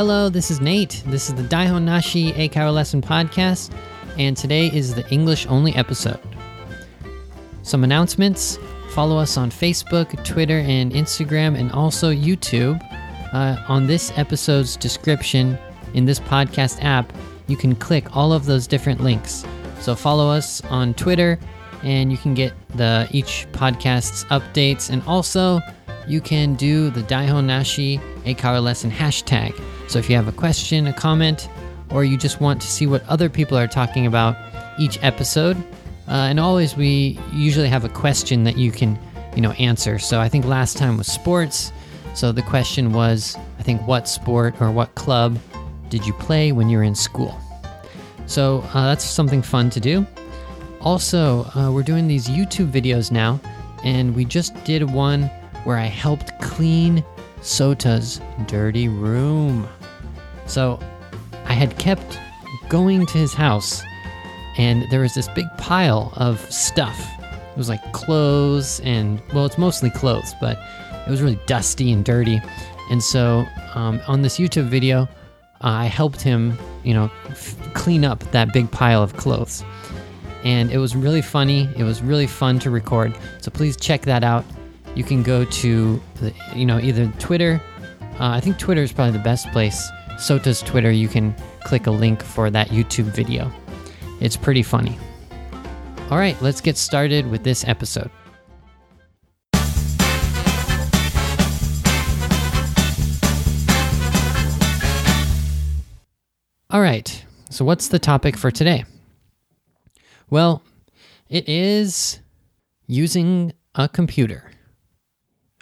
Hello, this is Nate. This is the Daihon Nashi Eikaiwa Lesson Podcast, and today is the English only episode. Some announcements follow us on Facebook, Twitter, and Instagram, and also YouTube. Uh, on this episode's description in this podcast app, you can click all of those different links. So follow us on Twitter, and you can get the each podcast's updates, and also you can do the Daihon Nashi Eikaiwa Lesson hashtag. So if you have a question, a comment, or you just want to see what other people are talking about each episode, uh, and always we usually have a question that you can, you know, answer. So I think last time was sports. So the question was, I think, what sport or what club did you play when you were in school? So uh, that's something fun to do. Also, uh, we're doing these YouTube videos now, and we just did one where I helped clean Sota's dirty room. So I had kept going to his house, and there was this big pile of stuff. It was like clothes, and well, it's mostly clothes, but it was really dusty and dirty. And so um, on this YouTube video, I helped him, you know, f- clean up that big pile of clothes. And it was really funny. It was really fun to record. So please check that out. You can go to, the, you know, either Twitter. Uh, I think Twitter is probably the best place Sota's Twitter, you can click a link for that YouTube video. It's pretty funny. All right, let's get started with this episode. All right, so what's the topic for today? Well, it is using a computer.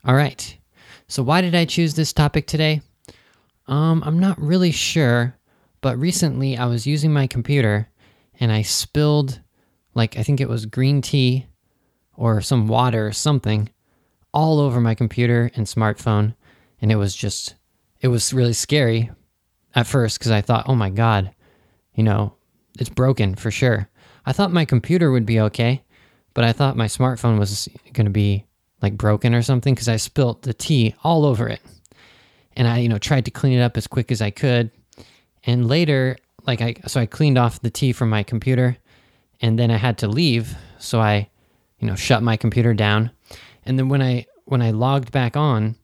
All right, so why did I choose this topic today? Um, I'm not really sure, but recently I was using my computer and I spilled, like, I think it was green tea or some water or something all over my computer and smartphone. And it was just, it was really scary at first because I thought, oh my God, you know, it's broken for sure. I thought my computer would be okay, but I thought my smartphone was going to be like broken or something because I spilt the tea all over it and I, you know, tried to clean it up as quick as I could. And later, like I, so I cleaned off the tea from my computer, and then I had to leave. So I, you know, shut my computer down. And then when I when I logged back on,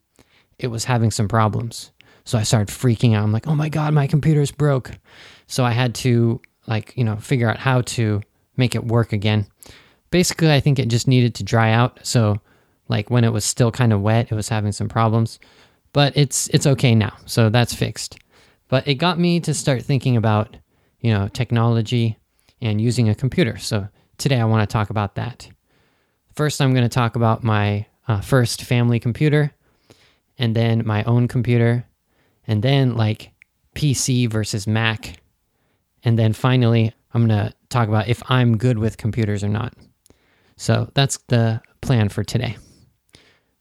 it was having some problems. So I started freaking out. I'm like, oh my god, my computer's broke. So I had to like, you know, figure out how to make it work again. Basically, I think it just needed to dry out. So like when it was still kind of wet, it was having some problems but it's it's okay now. So that's fixed. But it got me to start thinking about, you know, technology and using a computer. So today I want to talk about that. First, I'm going to talk about my uh, first family computer, and then my own computer, and then like PC versus Mac, and then finally I'm going to talk about if I'm good with computers or not. So that's the plan for today.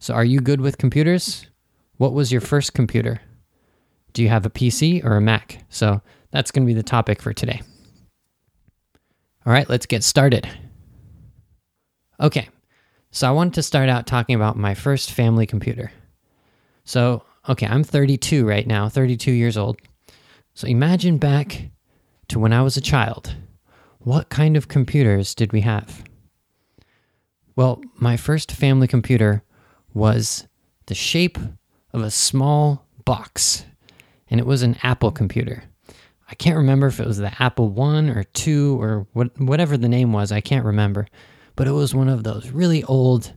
So, are you good with computers? What was your first computer? Do you have a PC or a Mac? So that's going to be the topic for today. All right, let's get started. Okay, so I wanted to start out talking about my first family computer. So, okay, I'm 32 right now, 32 years old. So imagine back to when I was a child. What kind of computers did we have? Well, my first family computer was the shape of a small box, and it was an Apple computer. I can't remember if it was the Apple 1 or 2 or what, whatever the name was. I can't remember. But it was one of those really old,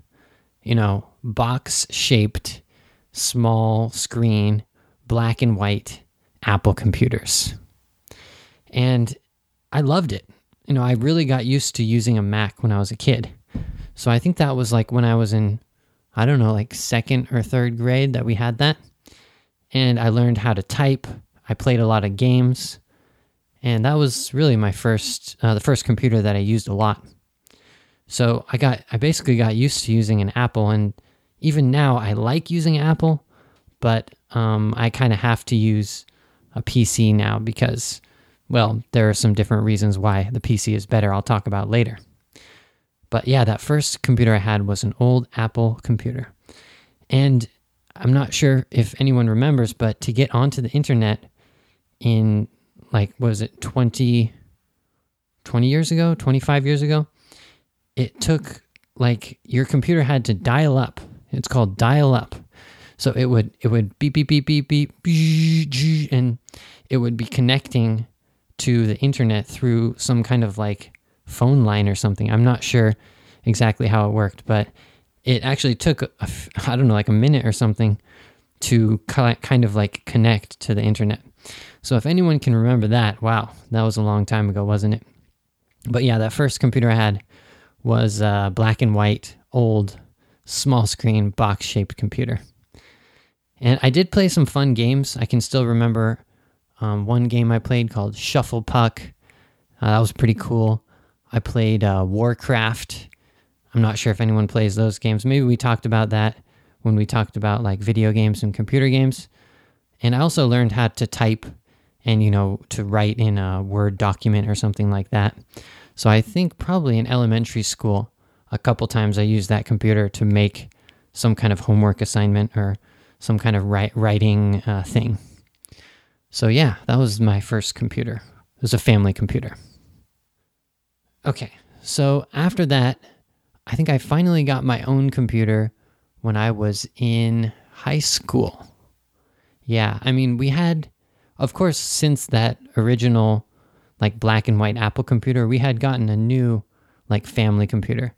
you know, box shaped, small screen, black and white Apple computers. And I loved it. You know, I really got used to using a Mac when I was a kid. So I think that was like when I was in I don't know, like second or third grade that we had that. And I learned how to type. I played a lot of games. And that was really my first, uh, the first computer that I used a lot. So I got, I basically got used to using an Apple. And even now, I like using Apple, but um, I kind of have to use a PC now because, well, there are some different reasons why the PC is better. I'll talk about later. But yeah, that first computer I had was an old Apple computer. And I'm not sure if anyone remembers, but to get onto the internet, in like was it 20 20 years ago 25 years ago it took like your computer had to dial up it's called dial up so it would it would beep beep beep beep beep, and it would be connecting to the internet through some kind of like phone line or something i'm not sure exactly how it worked but it actually took I don't know like a minute or something to kind of like connect to the internet so if anyone can remember that, wow, that was a long time ago, wasn't it? But yeah, that first computer I had was a black and white, old, small screen, box shaped computer. And I did play some fun games. I can still remember um, one game I played called Shuffle Puck. Uh, that was pretty cool. I played uh, Warcraft. I'm not sure if anyone plays those games. Maybe we talked about that when we talked about like video games and computer games. And I also learned how to type and, you know, to write in a Word document or something like that. So I think probably in elementary school, a couple times I used that computer to make some kind of homework assignment or some kind of writing uh, thing. So yeah, that was my first computer. It was a family computer. Okay, so after that, I think I finally got my own computer when I was in high school. Yeah, I mean, we had, of course, since that original like black and white Apple computer, we had gotten a new like family computer.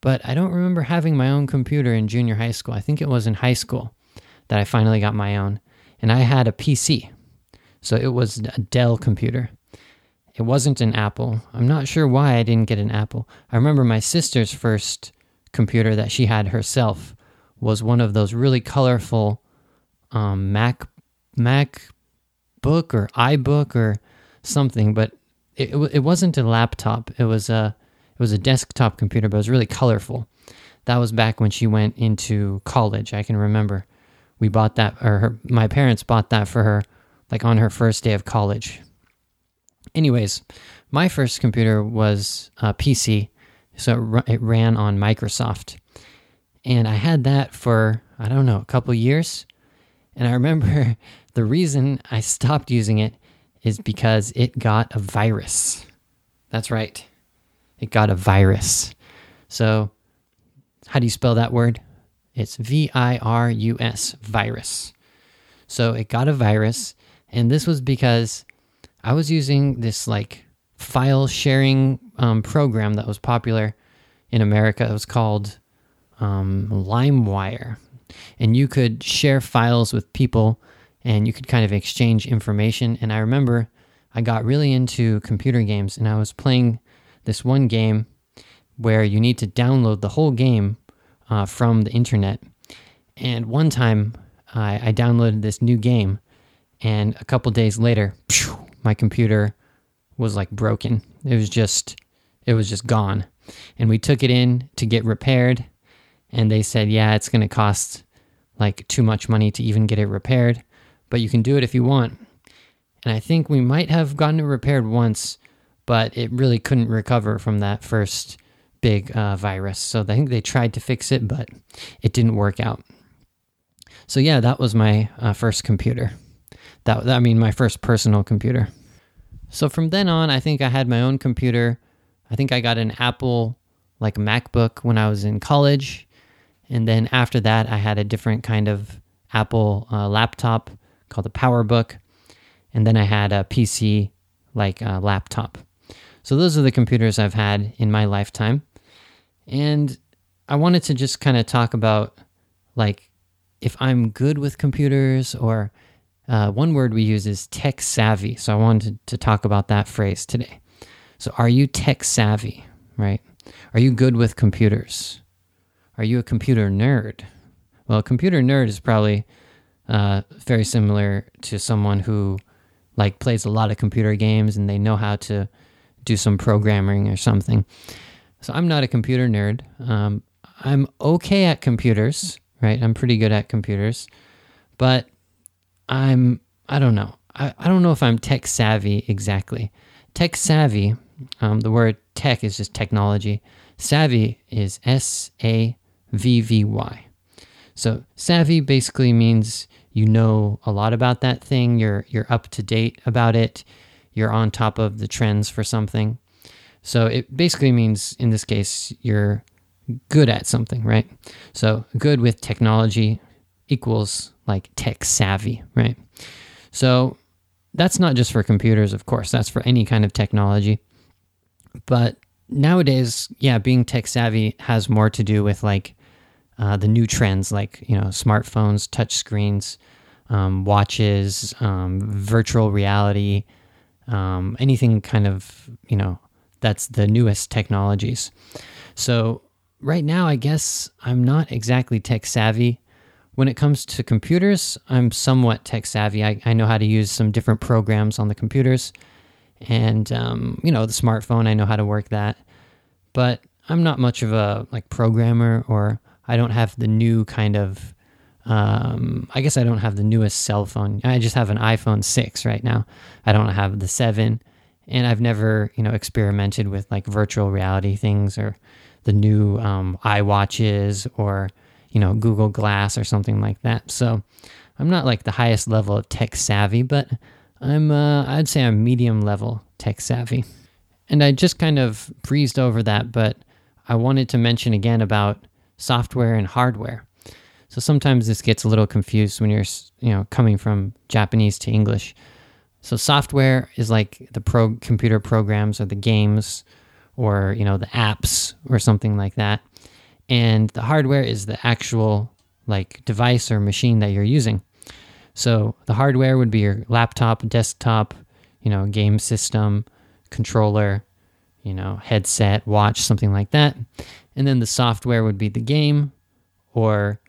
But I don't remember having my own computer in junior high school. I think it was in high school that I finally got my own. And I had a PC. So it was a Dell computer. It wasn't an Apple. I'm not sure why I didn't get an Apple. I remember my sister's first computer that she had herself was one of those really colorful um, Mac Mac book or iBook or something, but it, it wasn't a laptop. It was a it was a desktop computer, but it was really colorful. That was back when she went into college. I can remember we bought that, or her, my parents bought that for her, like on her first day of college. Anyways, my first computer was a PC, so it ran on Microsoft, and I had that for I don't know a couple years. And I remember the reason I stopped using it is because it got a virus. That's right. It got a virus. So, how do you spell that word? It's V I R U S, virus. So, it got a virus. And this was because I was using this like file sharing um, program that was popular in America. It was called um, LimeWire and you could share files with people and you could kind of exchange information. And I remember I got really into computer games and I was playing this one game where you need to download the whole game uh, from the internet. And one time I, I, downloaded this new game, and a couple days later, phew, my computer was like broken. It was just, it was just gone. And we took it in to get repaired, and they said, yeah, it's going to cost like too much money to even get it repaired, but you can do it if you want. And I think we might have gotten it repaired once, but it really couldn't recover from that first big uh, virus. So I think they tried to fix it, but it didn't work out. So yeah, that was my uh, first computer. That I mean, my first personal computer. So from then on, I think I had my own computer. I think I got an Apple like MacBook when I was in college, and then after that, I had a different kind of Apple uh, laptop called the PowerBook. And then I had a PC like a laptop. So those are the computers I've had in my lifetime. And I wanted to just kind of talk about like if I'm good with computers or uh, one word we use is tech savvy. So I wanted to talk about that phrase today. So are you tech savvy, right? Are you good with computers? Are you a computer nerd? Well, a computer nerd is probably uh, very similar to someone who like plays a lot of computer games and they know how to do some programming or something. So I'm not a computer nerd. Um, I'm okay at computers, right? I'm pretty good at computers, but I'm I don't know. I, I don't know if I'm tech savvy exactly. Tech savvy, um, the word tech is just technology. Savvy is S A VVY. So savvy basically means you know a lot about that thing. You're you're up to date about it. You're on top of the trends for something. So it basically means in this case you're good at something, right? So good with technology equals like tech savvy, right? So that's not just for computers, of course. That's for any kind of technology. But nowadays, yeah, being tech savvy has more to do with like uh, the new trends, like you know, smartphones, touch screens, um, watches, um, virtual reality, um, anything kind of you know that's the newest technologies. So right now, I guess I'm not exactly tech savvy. When it comes to computers, I'm somewhat tech savvy. I, I know how to use some different programs on the computers and um, you know the smartphone i know how to work that. But i'm not much of a like programmer or i don't have the new kind of um, i guess i don't have the newest cell phone. I just have an iphone 6 right now. I don't have the 7 and i've never you know experimented with like virtual reality things or the new um, iwatches or you know google glass or something like that so i'm not like the highest level of tech savvy but I'm, uh, I'd say I'm medium level tech savvy. And I just kind of breezed over that, but I wanted to mention again about software and hardware. So sometimes this gets a little confused when you're, you know, coming from Japanese to English. So software is like the pro computer programs or the games or, you know, the apps or something like that. And the hardware is the actual like device or machine that you're using. So the hardware would be your laptop, desktop, you know, game system, controller, you know, headset, watch, something like that. And then the software would be the game or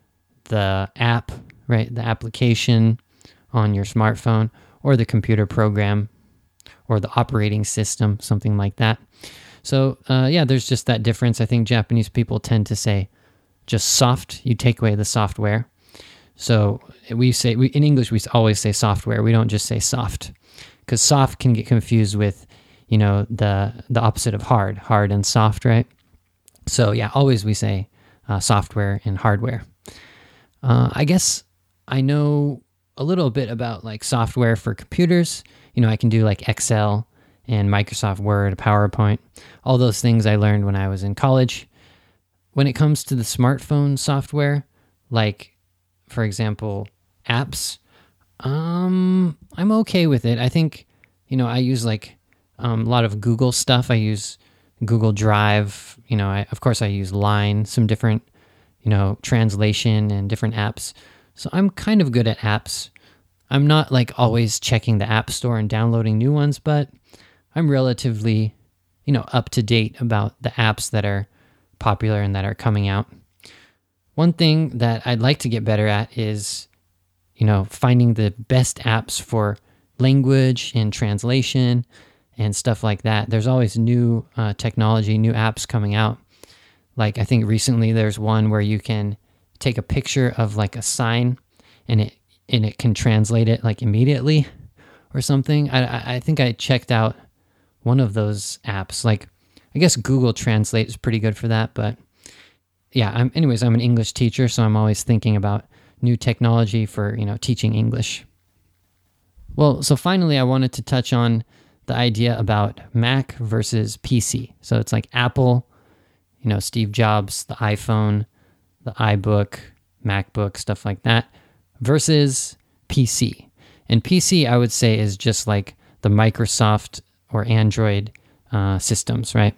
the app, right? The application on your smartphone or the computer program or the operating system, something like that. So, uh, yeah, there's just that difference. I think Japanese people tend to say just soft, you take away the software. So we say we, in English we always say software. We don't just say soft because soft can get confused with you know the the opposite of hard, hard and soft, right? So yeah, always we say uh, software and hardware. Uh, I guess I know a little bit about like software for computers. You know, I can do like Excel and Microsoft Word, PowerPoint, all those things I learned when I was in college. When it comes to the smartphone software, like for example, apps, um, I'm okay with it. I think, you know, I use like um, a lot of Google stuff. I use Google Drive. You know, I, of course, I use Line, some different, you know, translation and different apps. So I'm kind of good at apps. I'm not like always checking the App Store and downloading new ones, but I'm relatively, you know, up to date about the apps that are popular and that are coming out. One thing that I'd like to get better at is, you know, finding the best apps for language and translation and stuff like that. There's always new uh, technology, new apps coming out. Like I think recently there's one where you can take a picture of like a sign and it and it can translate it like immediately or something. I I think I checked out one of those apps. Like I guess Google Translate is pretty good for that, but yeah, I'm, anyways, I'm an English teacher, so I'm always thinking about new technology for, you know, teaching English. Well, so finally, I wanted to touch on the idea about Mac versus PC. So it's like Apple, you know, Steve Jobs, the iPhone, the iBook, MacBook, stuff like that, versus PC. And PC, I would say, is just like the Microsoft or Android uh, systems, right?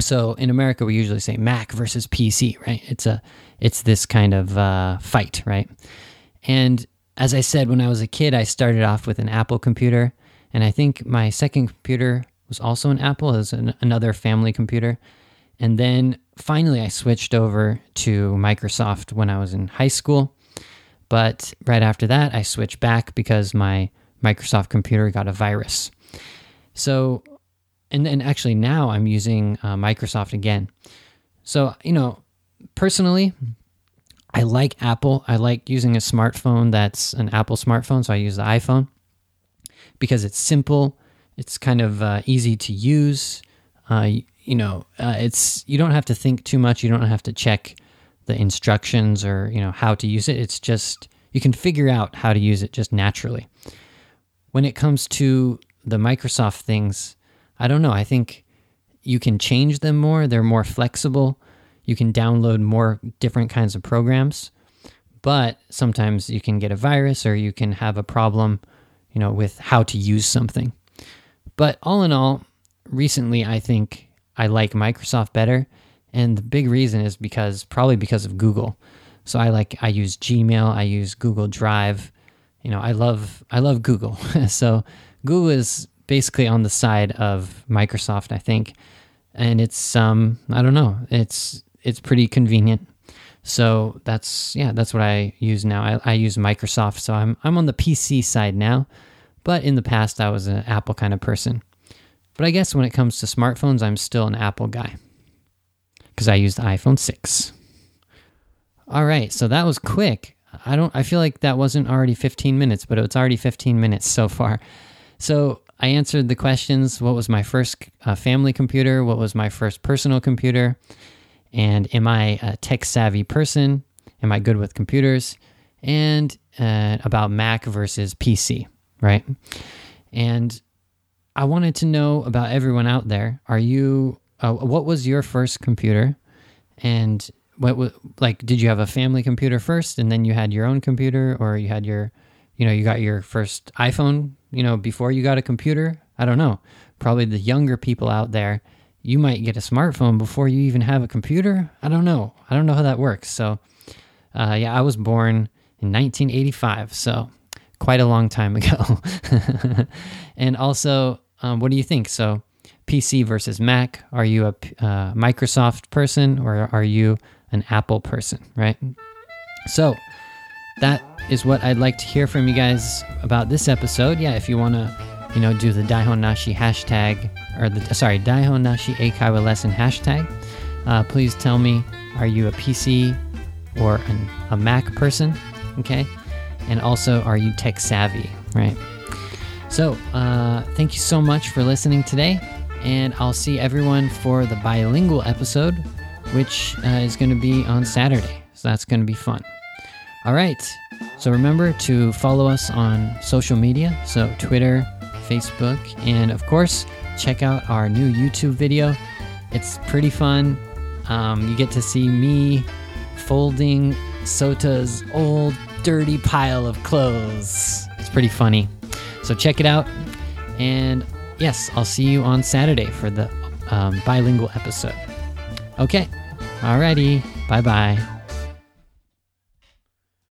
So in America, we usually say Mac versus PC, right? It's a it's this kind of uh, fight, right? And as I said, when I was a kid, I started off with an Apple computer, and I think my second computer was also an Apple, as an, another family computer. And then finally, I switched over to Microsoft when I was in high school. But right after that, I switched back because my Microsoft computer got a virus. So and then actually now I'm using uh, Microsoft again. So you know, personally, I like Apple. I like using a smartphone that's an Apple smartphone, so I use the iPhone because it's simple. It's kind of uh, easy to use. Uh, you know, uh, it's you don't have to think too much. You don't have to check the instructions or you know how to use it. It's just you can figure out how to use it just naturally. When it comes to the Microsoft things, I don't know. I think you can change them more. They're more flexible. You can download more different kinds of programs, but sometimes you can get a virus or you can have a problem, you know, with how to use something. But all in all, recently I think I like Microsoft better, and the big reason is because probably because of Google. So I like I use Gmail, I use Google Drive. You know, I love I love Google. so Google is basically on the side of Microsoft, I think. And it's um I don't know, it's it's pretty convenient. So that's yeah, that's what I use now. I, I use Microsoft, so I'm I'm on the PC side now. But in the past I was an Apple kind of person. But I guess when it comes to smartphones, I'm still an Apple guy. Because I used the iPhone 6. All right, so that was quick. I don't I feel like that wasn't already 15 minutes, but it's already 15 minutes so far. So I answered the questions what was my first uh, family computer? What was my first personal computer? And am I a tech savvy person? Am I good with computers? And uh, about Mac versus PC, right? And I wanted to know about everyone out there. Are you, uh, what was your first computer? And what was like did you have a family computer first and then you had your own computer or you had your you know you got your first iphone you know before you got a computer? I don't know. Probably the younger people out there you might get a smartphone before you even have a computer? I don't know. I don't know how that works. So uh, yeah i was born in 1985 so quite a long time ago. And also um, what do you think? So pc versus mac are you a uh, microsoft person or are you an Apple person, right? So that is what I'd like to hear from you guys about this episode. Yeah, if you want to, you know, do the Daihon Nashi hashtag or the sorry Daihon Nashi Eikaiwa lesson hashtag, uh, please tell me: Are you a PC or an, a Mac person? Okay, and also are you tech savvy? Right. So uh, thank you so much for listening today, and I'll see everyone for the bilingual episode which uh, is going to be on Saturday. So that's going to be fun. All right. So remember to follow us on social media. So Twitter, Facebook, and of course, check out our new YouTube video. It's pretty fun. Um, you get to see me folding Sota's old dirty pile of clothes. It's pretty funny. So check it out. And yes, I'll see you on Saturday for the um, bilingual episode. Okay. Alrighty. Bye bye.